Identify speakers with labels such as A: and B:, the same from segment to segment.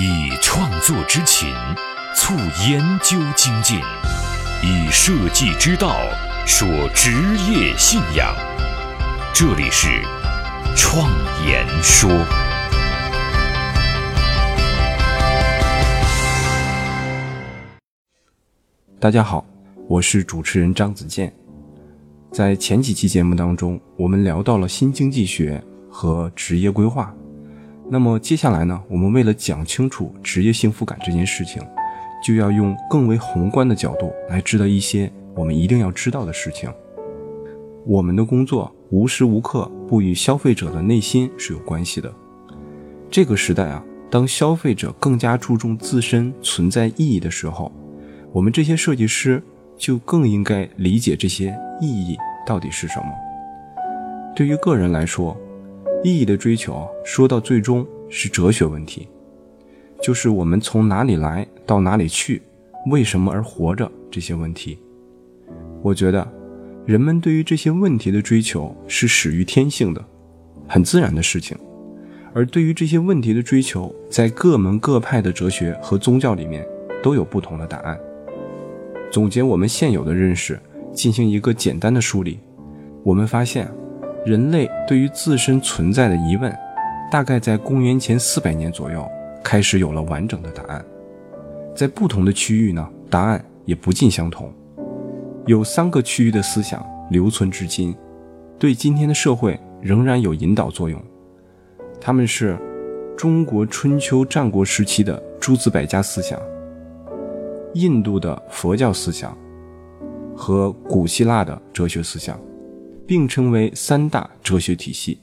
A: 以创作之情促研究精进，以设计之道说职业信仰。这里是创言说。
B: 大家好，我是主持人张子健。在前几期节目当中，我们聊到了新经济学和职业规划。那么接下来呢，我们为了讲清楚职业幸福感这件事情，就要用更为宏观的角度来知道一些我们一定要知道的事情。我们的工作无时无刻不与消费者的内心是有关系的。这个时代啊，当消费者更加注重自身存在意义的时候，我们这些设计师就更应该理解这些意义到底是什么。对于个人来说，意义的追求，说到最终是哲学问题，就是我们从哪里来到哪里去，为什么而活着这些问题。我觉得，人们对于这些问题的追求是始于天性的，很自然的事情。而对于这些问题的追求，在各门各派的哲学和宗教里面都有不同的答案。总结我们现有的认识，进行一个简单的梳理，我们发现。人类对于自身存在的疑问，大概在公元前四百年左右开始有了完整的答案。在不同的区域呢，答案也不尽相同。有三个区域的思想留存至今，对今天的社会仍然有引导作用。他们是中国春秋战国时期的诸子百家思想、印度的佛教思想和古希腊的哲学思想。并称为三大哲学体系，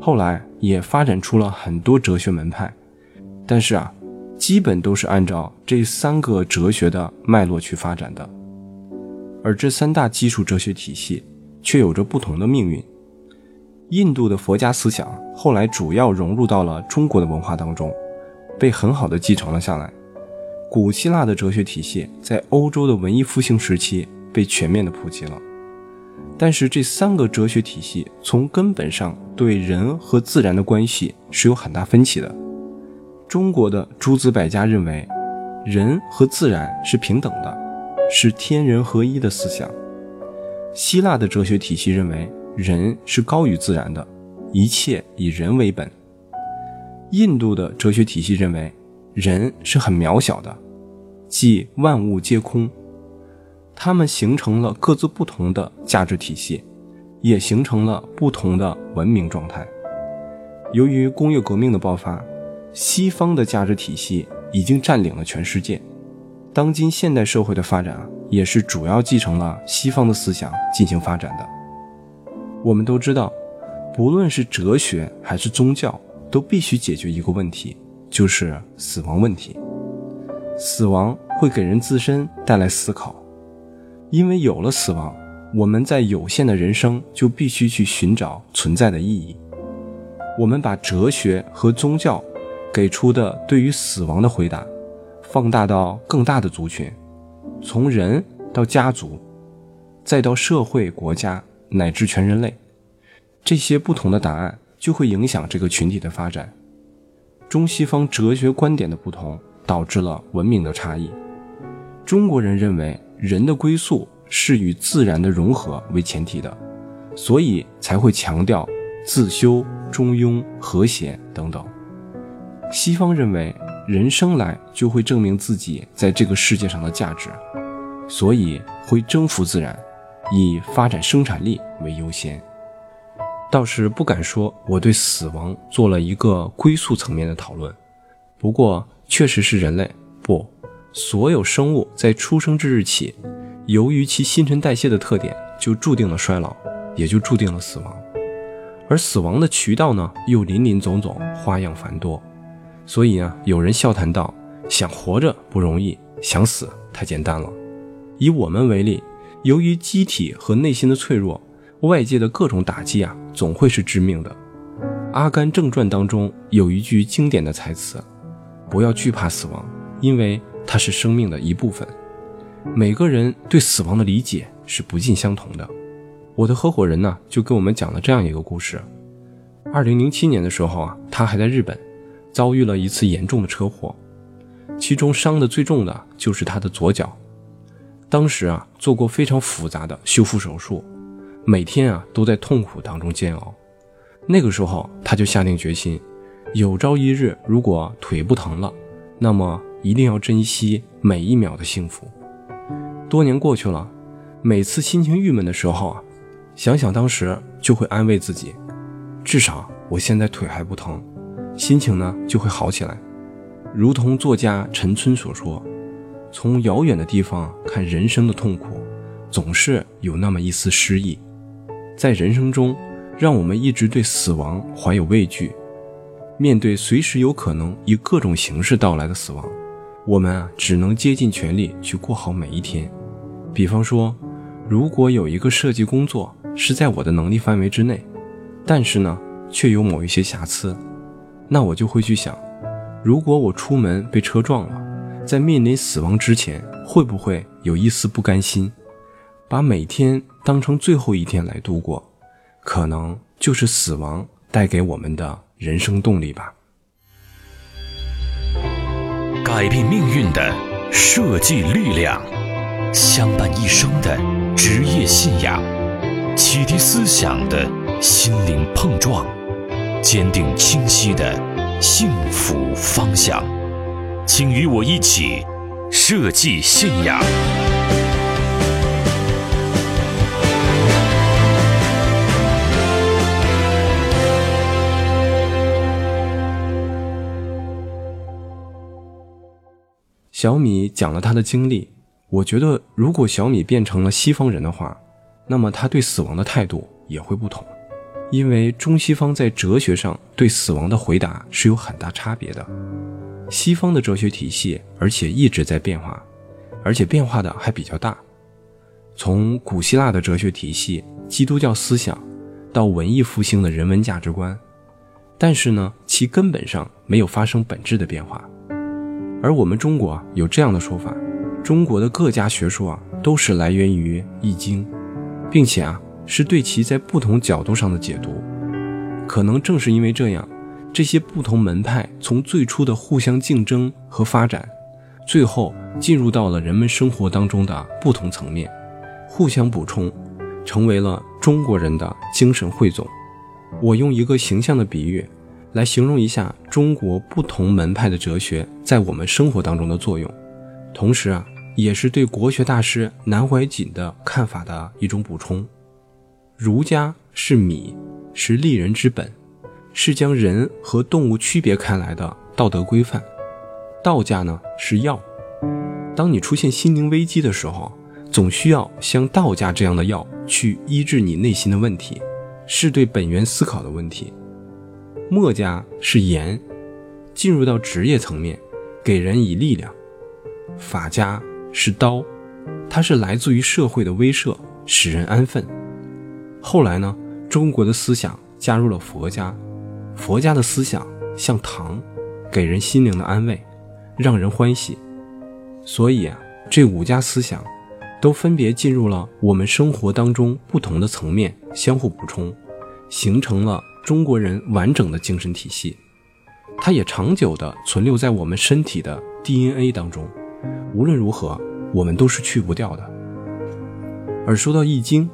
B: 后来也发展出了很多哲学门派，但是啊，基本都是按照这三个哲学的脉络去发展的。而这三大基础哲学体系却有着不同的命运。印度的佛家思想后来主要融入到了中国的文化当中，被很好的继承了下来。古希腊的哲学体系在欧洲的文艺复兴时期被全面的普及了。但是这三个哲学体系从根本上对人和自然的关系是有很大分歧的。中国的诸子百家认为，人和自然是平等的，是天人合一的思想。希腊的哲学体系认为，人是高于自然的，一切以人为本。印度的哲学体系认为，人是很渺小的，即万物皆空。他们形成了各自不同的价值体系，也形成了不同的文明状态。由于工业革命的爆发，西方的价值体系已经占领了全世界。当今现代社会的发展啊，也是主要继承了西方的思想进行发展的。我们都知道，不论是哲学还是宗教，都必须解决一个问题，就是死亡问题。死亡会给人自身带来思考。因为有了死亡，我们在有限的人生就必须去寻找存在的意义。我们把哲学和宗教给出的对于死亡的回答，放大到更大的族群，从人到家族，再到社会、国家乃至全人类，这些不同的答案就会影响这个群体的发展。中西方哲学观点的不同，导致了文明的差异。中国人认为。人的归宿是与自然的融合为前提的，所以才会强调自修、中庸、和谐等等。西方认为人生来就会证明自己在这个世界上的价值，所以会征服自然，以发展生产力为优先。倒是不敢说我对死亡做了一个归宿层面的讨论，不过确实是人类不。所有生物在出生之日起，由于其新陈代谢的特点，就注定了衰老，也就注定了死亡。而死亡的渠道呢，又林林总总，花样繁多。所以啊，有人笑谈道：“想活着不容易，想死太简单了。”以我们为例，由于机体和内心的脆弱，外界的各种打击啊，总会是致命的。《阿甘正传》当中有一句经典的台词：“不要惧怕死亡，因为。”它是生命的一部分，每个人对死亡的理解是不尽相同的。我的合伙人呢，就跟我们讲了这样一个故事：二零零七年的时候啊，他还在日本，遭遇了一次严重的车祸，其中伤的最重的就是他的左脚。当时啊，做过非常复杂的修复手术，每天啊都在痛苦当中煎熬。那个时候，他就下定决心，有朝一日如果腿不疼了，那么一定要珍惜每一秒的幸福。多年过去了，每次心情郁闷的时候啊，想想当时，就会安慰自己，至少我现在腿还不疼。心情呢就会好起来，如同作家陈村所说：“从遥远的地方看人生的痛苦，总是有那么一丝诗意。在人生中，让我们一直对死亡怀有畏惧。面对随时有可能以各种形式到来的死亡，我们啊只能竭尽全力去过好每一天。比方说，如果有一个设计工作是在我的能力范围之内，但是呢却有某一些瑕疵。”那我就会去想，如果我出门被车撞了，在面临死亡之前，会不会有一丝不甘心？把每天当成最后一天来度过，可能就是死亡带给我们的人生动力吧。
A: 改变命运的设计力量，相伴一生的职业信仰，启迪思想的心灵碰撞。坚定清晰的幸福方向，请与我一起设计信仰。
B: 小米讲了他的经历，我觉得如果小米变成了西方人的话，那么他对死亡的态度也会不同。因为中西方在哲学上对死亡的回答是有很大差别的，西方的哲学体系而且一直在变化，而且变化的还比较大。从古希腊的哲学体系、基督教思想，到文艺复兴的人文价值观，但是呢，其根本上没有发生本质的变化。而我们中国有这样的说法：中国的各家学说啊，都是来源于《易经》，并且啊。是对其在不同角度上的解读，可能正是因为这样，这些不同门派从最初的互相竞争和发展，最后进入到了人们生活当中的不同层面，互相补充，成为了中国人的精神汇总。我用一个形象的比喻，来形容一下中国不同门派的哲学在我们生活当中的作用，同时啊，也是对国学大师南怀瑾的看法的一种补充。儒家是米，是立人之本，是将人和动物区别开来的道德规范。道家呢是药，当你出现心灵危机的时候，总需要像道家这样的药去医治你内心的问题，是对本源思考的问题。墨家是盐，进入到职业层面，给人以力量。法家是刀，它是来自于社会的威慑，使人安分。后来呢，中国的思想加入了佛家，佛家的思想像糖，给人心灵的安慰，让人欢喜。所以啊，这五家思想都分别进入了我们生活当中不同的层面，相互补充，形成了中国人完整的精神体系。它也长久地存留在我们身体的 DNA 当中，无论如何，我们都是去不掉的。而说到《易经》。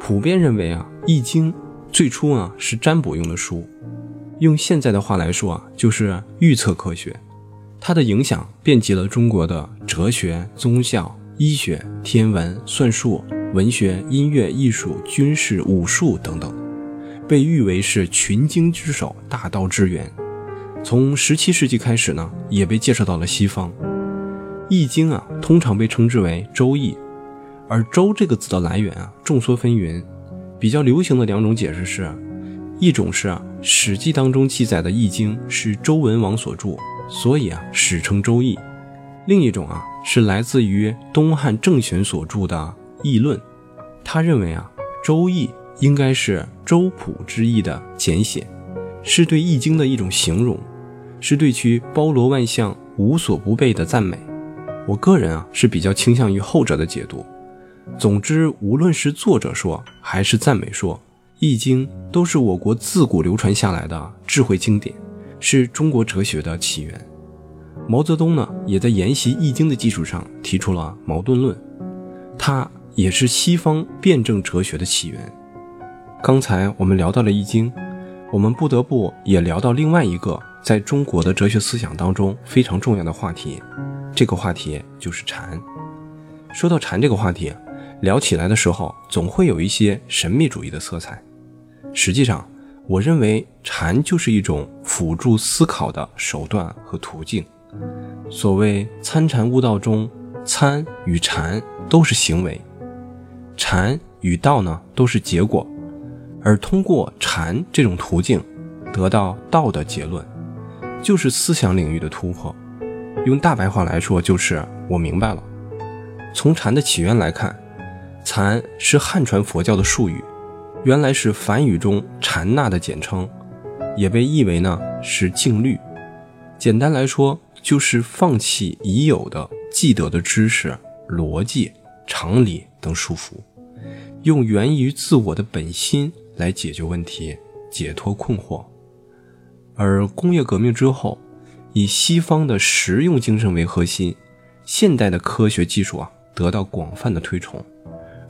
B: 普遍认为啊，《易经》最初啊是占卜用的书，用现在的话来说啊，就是预测科学。它的影响遍及了中国的哲学、宗教、医学、天文、算术、文学、音乐、艺术、军事、武术等等，被誉为是群经之首、大道之源。从十七世纪开始呢，也被介绍到了西方。《易经》啊，通常被称之为《周易》。而“周”这个字的来源啊，众说纷纭。比较流行的两种解释是：一种是《史记》当中记载的《易经》是周文王所著，所以啊史称《周易》；另一种啊是来自于东汉郑玄所著的《易论》，他认为啊《周易》应该是周朴之意的简写，是对《易经》的一种形容，是对其包罗万象、无所不备的赞美。我个人啊是比较倾向于后者的解读。总之，无论是作者说还是赞美说，《易经》都是我国自古流传下来的智慧经典，是中国哲学的起源。毛泽东呢，也在研习《易经》的基础上提出了矛盾论，它也是西方辩证哲学的起源。刚才我们聊到了《易经》，我们不得不也聊到另外一个在中国的哲学思想当中非常重要的话题，这个话题就是禅。说到禅这个话题，聊起来的时候总会有一些神秘主义的色彩。实际上，我认为禅就是一种辅助思考的手段和途径。所谓参禅悟道中，参与禅都是行为，禅与道呢都是结果，而通过禅这种途径得到道的结论，就是思想领域的突破。用大白话来说，就是我明白了。从禅的起源来看，禅是汉传佛教的术语，原来是梵语中禅那的简称，也被译为呢是静虑。简单来说。就是放弃已有的既得的知识、逻辑、常理等束缚，用源于自我的本心来解决问题、解脱困惑。而工业革命之后，以西方的实用精神为核心，现代的科学技术啊得到广泛的推崇，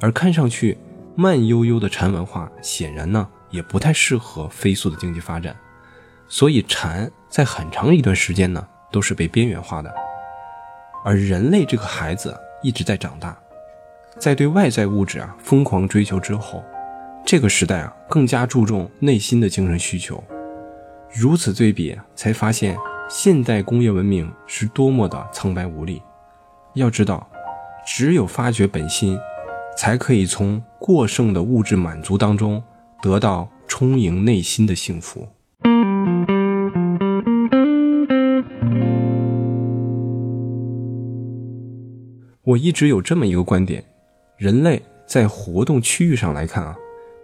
B: 而看上去慢悠悠的禅文化，显然呢也不太适合飞速的经济发展，所以禅在很长一段时间呢。都是被边缘化的，而人类这个孩子一直在长大，在对外在物质啊疯狂追求之后，这个时代啊更加注重内心的精神需求。如此对比，才发现现代工业文明是多么的苍白无力。要知道，只有发掘本心，才可以从过剩的物质满足当中得到充盈内心的幸福。我一直有这么一个观点：人类在活动区域上来看啊，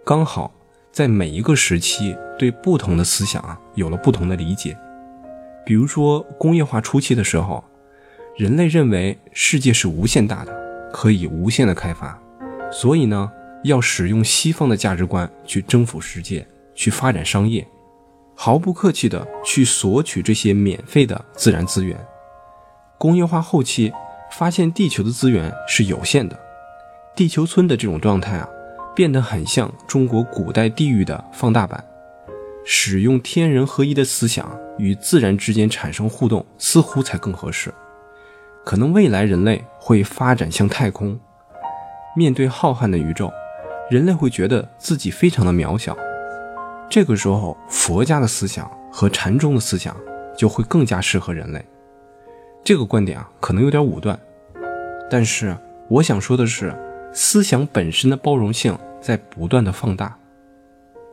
B: 刚好在每一个时期对不同的思想啊有了不同的理解。比如说工业化初期的时候，人类认为世界是无限大的，可以无限的开发，所以呢要使用西方的价值观去征服世界，去发展商业，毫不客气的去索取这些免费的自然资源。工业化后期。发现地球的资源是有限的，地球村的这种状态啊，变得很像中国古代地域的放大版。使用天人合一的思想与自然之间产生互动，似乎才更合适。可能未来人类会发展向太空，面对浩瀚的宇宙，人类会觉得自己非常的渺小。这个时候，佛家的思想和禅宗的思想就会更加适合人类。这个观点啊，可能有点武断，但是我想说的是，思想本身的包容性在不断的放大。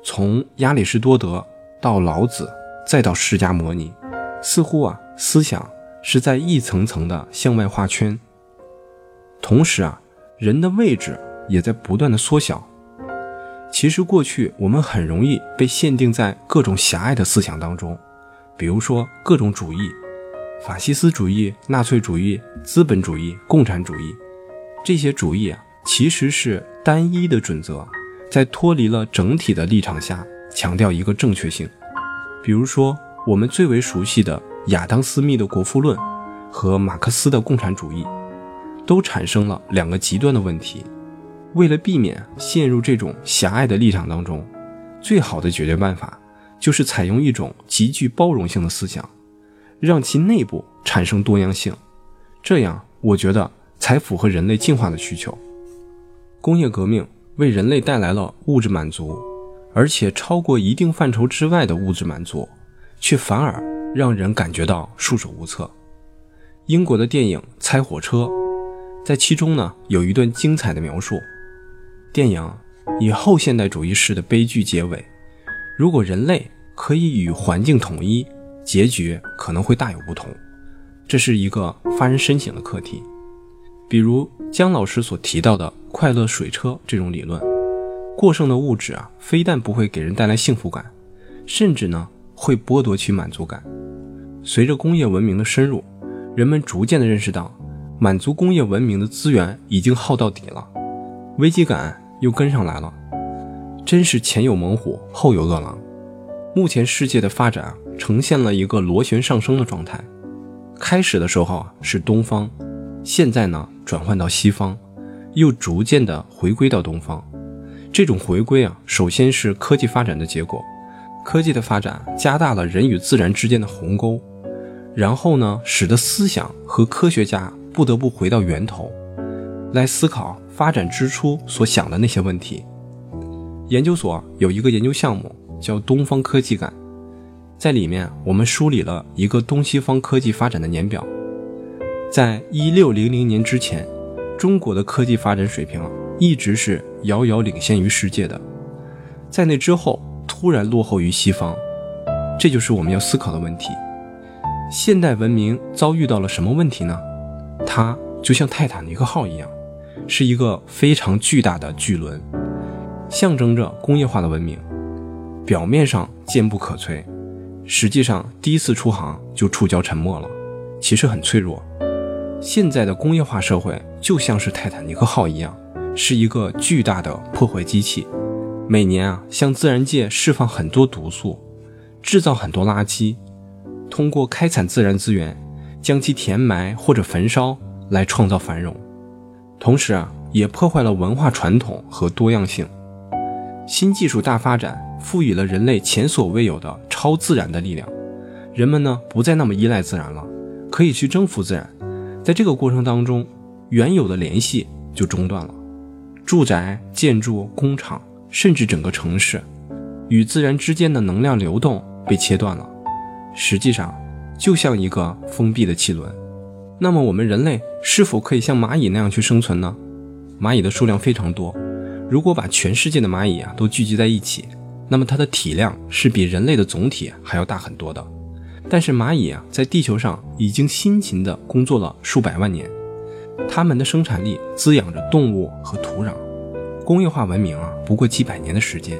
B: 从亚里士多德到老子，再到释迦牟尼，似乎啊，思想是在一层层的向外画圈。同时啊，人的位置也在不断的缩小。其实过去我们很容易被限定在各种狭隘的思想当中，比如说各种主义。法西斯主义、纳粹主义、资本主义、共产主义，这些主义啊，其实是单一的准则，在脱离了整体的立场下，强调一个正确性。比如说，我们最为熟悉的亚当·斯密的《国富论》和马克思的共产主义，都产生了两个极端的问题。为了避免陷入这种狭隘的立场当中，最好的解决办法就是采用一种极具包容性的思想。让其内部产生多样性，这样我觉得才符合人类进化的需求。工业革命为人类带来了物质满足，而且超过一定范畴之外的物质满足，却反而让人感觉到束手无策。英国的电影《猜火车》在其中呢有一段精彩的描述。电影以后现代主义式的悲剧结尾，如果人类可以与环境统一。结局可能会大有不同，这是一个发人深省的课题。比如姜老师所提到的“快乐水车”这种理论，过剩的物质啊，非但不会给人带来幸福感，甚至呢会剥夺其满足感。随着工业文明的深入，人们逐渐的认识到，满足工业文明的资源已经耗到底了，危机感又跟上来了。真是前有猛虎，后有饿狼。目前世界的发展。呈现了一个螺旋上升的状态。开始的时候啊是东方，现在呢转换到西方，又逐渐的回归到东方。这种回归啊，首先是科技发展的结果，科技的发展加大了人与自然之间的鸿沟，然后呢，使得思想和科学家不得不回到源头，来思考发展之初所想的那些问题。研究所有一个研究项目叫“东方科技感”。在里面，我们梳理了一个东西方科技发展的年表。在一六零零年之前，中国的科技发展水平一直是遥遥领先于世界的。在那之后，突然落后于西方，这就是我们要思考的问题。现代文明遭遇到了什么问题呢？它就像泰坦尼克号一样，是一个非常巨大的巨轮，象征着工业化的文明，表面上坚不可摧。实际上，第一次出航就触礁沉没了，其实很脆弱。现在的工业化社会就像是泰坦尼克号一样，是一个巨大的破坏机器，每年啊向自然界释放很多毒素，制造很多垃圾，通过开采自然资源，将其填埋或者焚烧来创造繁荣，同时啊也破坏了文化传统和多样性。新技术大发展。赋予了人类前所未有的超自然的力量，人们呢不再那么依赖自然了，可以去征服自然。在这个过程当中，原有的联系就中断了，住宅、建筑、工厂，甚至整个城市，与自然之间的能量流动被切断了。实际上，就像一个封闭的气轮。那么，我们人类是否可以像蚂蚁那样去生存呢？蚂蚁的数量非常多，如果把全世界的蚂蚁啊都聚集在一起。那么它的体量是比人类的总体还要大很多的，但是蚂蚁啊，在地球上已经辛勤地工作了数百万年，它们的生产力滋养着动物和土壤。工业化文明啊，不过几百年的时间，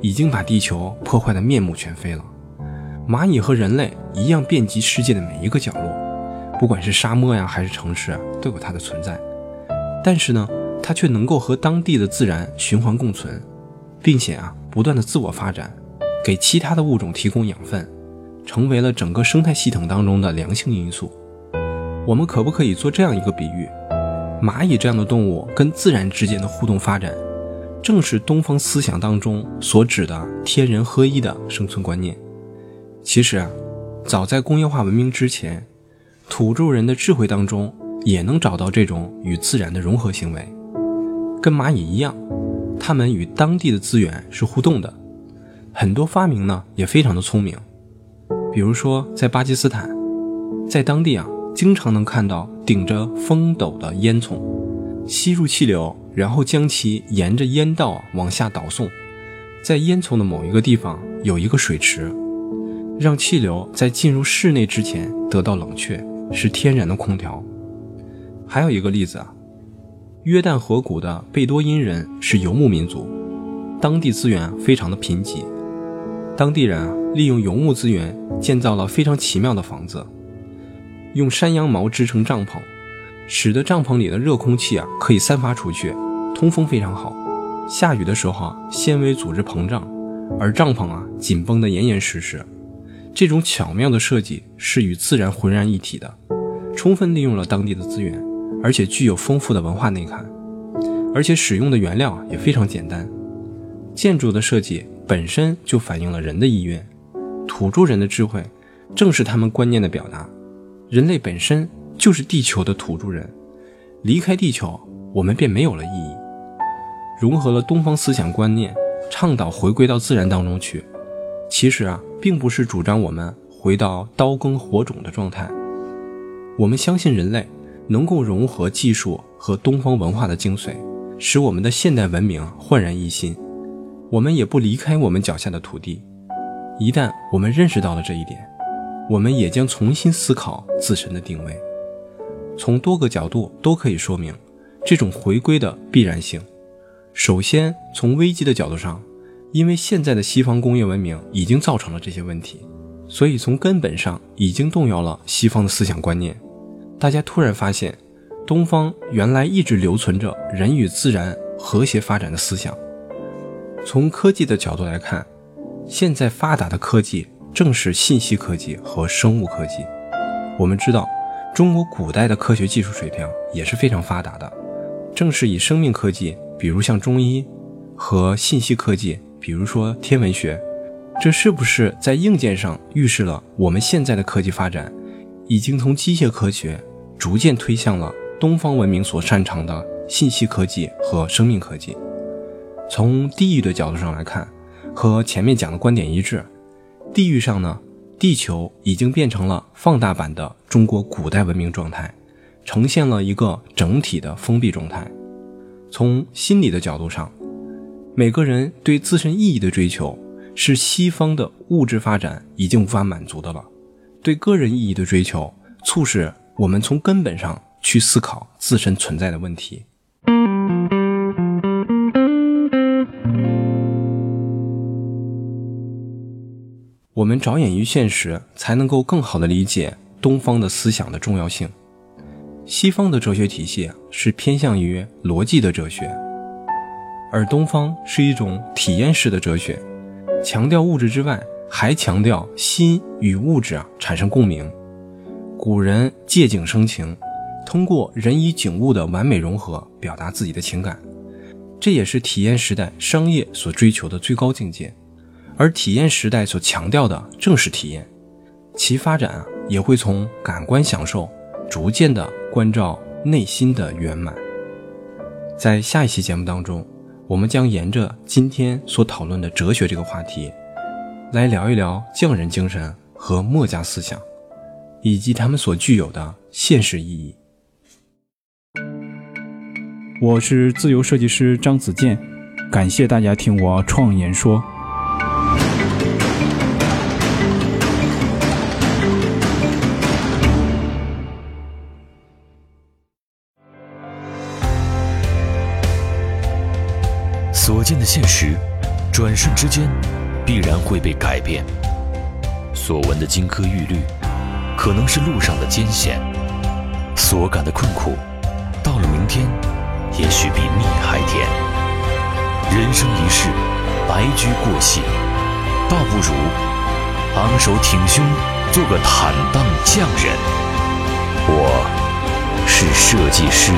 B: 已经把地球破坏得面目全非了。蚂蚁和人类一样，遍及世界的每一个角落，不管是沙漠呀，还是城市啊，都有它的存在。但是呢，它却能够和当地的自然循环共存，并且啊。不断的自我发展，给其他的物种提供养分，成为了整个生态系统当中的良性因素。我们可不可以做这样一个比喻？蚂蚁这样的动物跟自然之间的互动发展，正是东方思想当中所指的天人合一的生存观念。其实啊，早在工业化文明之前，土著人的智慧当中也能找到这种与自然的融合行为，跟蚂蚁一样。他们与当地的资源是互动的，很多发明呢也非常的聪明。比如说在巴基斯坦，在当地啊，经常能看到顶着风斗的烟囱，吸入气流，然后将其沿着烟道往下导送。在烟囱的某一个地方有一个水池，让气流在进入室内之前得到冷却，是天然的空调。还有一个例子啊。约旦河谷的贝多因人是游牧民族，当地资源非常的贫瘠。当地人啊，利用游牧资源建造了非常奇妙的房子，用山羊毛织成帐篷，使得帐篷里的热空气啊可以散发出去，通风非常好。下雨的时候啊，纤维组织膨胀，而帐篷啊紧绷得严严实实。这种巧妙的设计是与自然浑然一体的，充分利用了当地的资源。而且具有丰富的文化内涵，而且使用的原料也非常简单。建筑的设计本身就反映了人的意愿，土著人的智慧正是他们观念的表达。人类本身就是地球的土著人，离开地球，我们便没有了意义。融合了东方思想观念，倡导回归到自然当中去，其实啊，并不是主张我们回到刀耕火种的状态。我们相信人类。能够融合技术和东方文化的精髓，使我们的现代文明焕然一新。我们也不离开我们脚下的土地。一旦我们认识到了这一点，我们也将重新思考自身的定位。从多个角度都可以说明这种回归的必然性。首先，从危机的角度上，因为现在的西方工业文明已经造成了这些问题，所以从根本上已经动摇了西方的思想观念。大家突然发现，东方原来一直留存着人与自然和谐发展的思想。从科技的角度来看，现在发达的科技正是信息科技和生物科技。我们知道，中国古代的科学技术水平也是非常发达的，正是以生命科技，比如像中医，和信息科技，比如说天文学，这是不是在硬件上预示了我们现在的科技发展，已经从机械科学逐渐推向了东方文明所擅长的信息科技和生命科技？从地域的角度上来看，和前面讲的观点一致，地域上呢？地球已经变成了放大版的中国古代文明状态，呈现了一个整体的封闭状态。从心理的角度上，每个人对自身意义的追求是西方的物质发展已经无法满足的了。对个人意义的追求，促使我们从根本上去思考自身存在的问题。我们着眼于现实，才能够更好地理解东方的思想的重要性。西方的哲学体系是偏向于逻辑的哲学，而东方是一种体验式的哲学，强调物质之外，还强调心与物质啊产生共鸣。古人借景生情，通过人与景物的完美融合，表达自己的情感，这也是体验时代商业所追求的最高境界。而体验时代所强调的正是体验，其发展啊也会从感官享受，逐渐的关照内心的圆满。在下一期节目当中，我们将沿着今天所讨论的哲学这个话题，来聊一聊匠人精神和墨家思想，以及他们所具有的现实意义。
C: 我是自由设计师张子健，感谢大家听我创言说。
A: 现实，转瞬之间必然会被改变；所闻的金科玉律，可能是路上的艰险；所感的困苦，到了明天，也许比蜜还甜。人生一世，白驹过隙，倒不如昂首挺胸，做个坦荡匠人。我是设计师。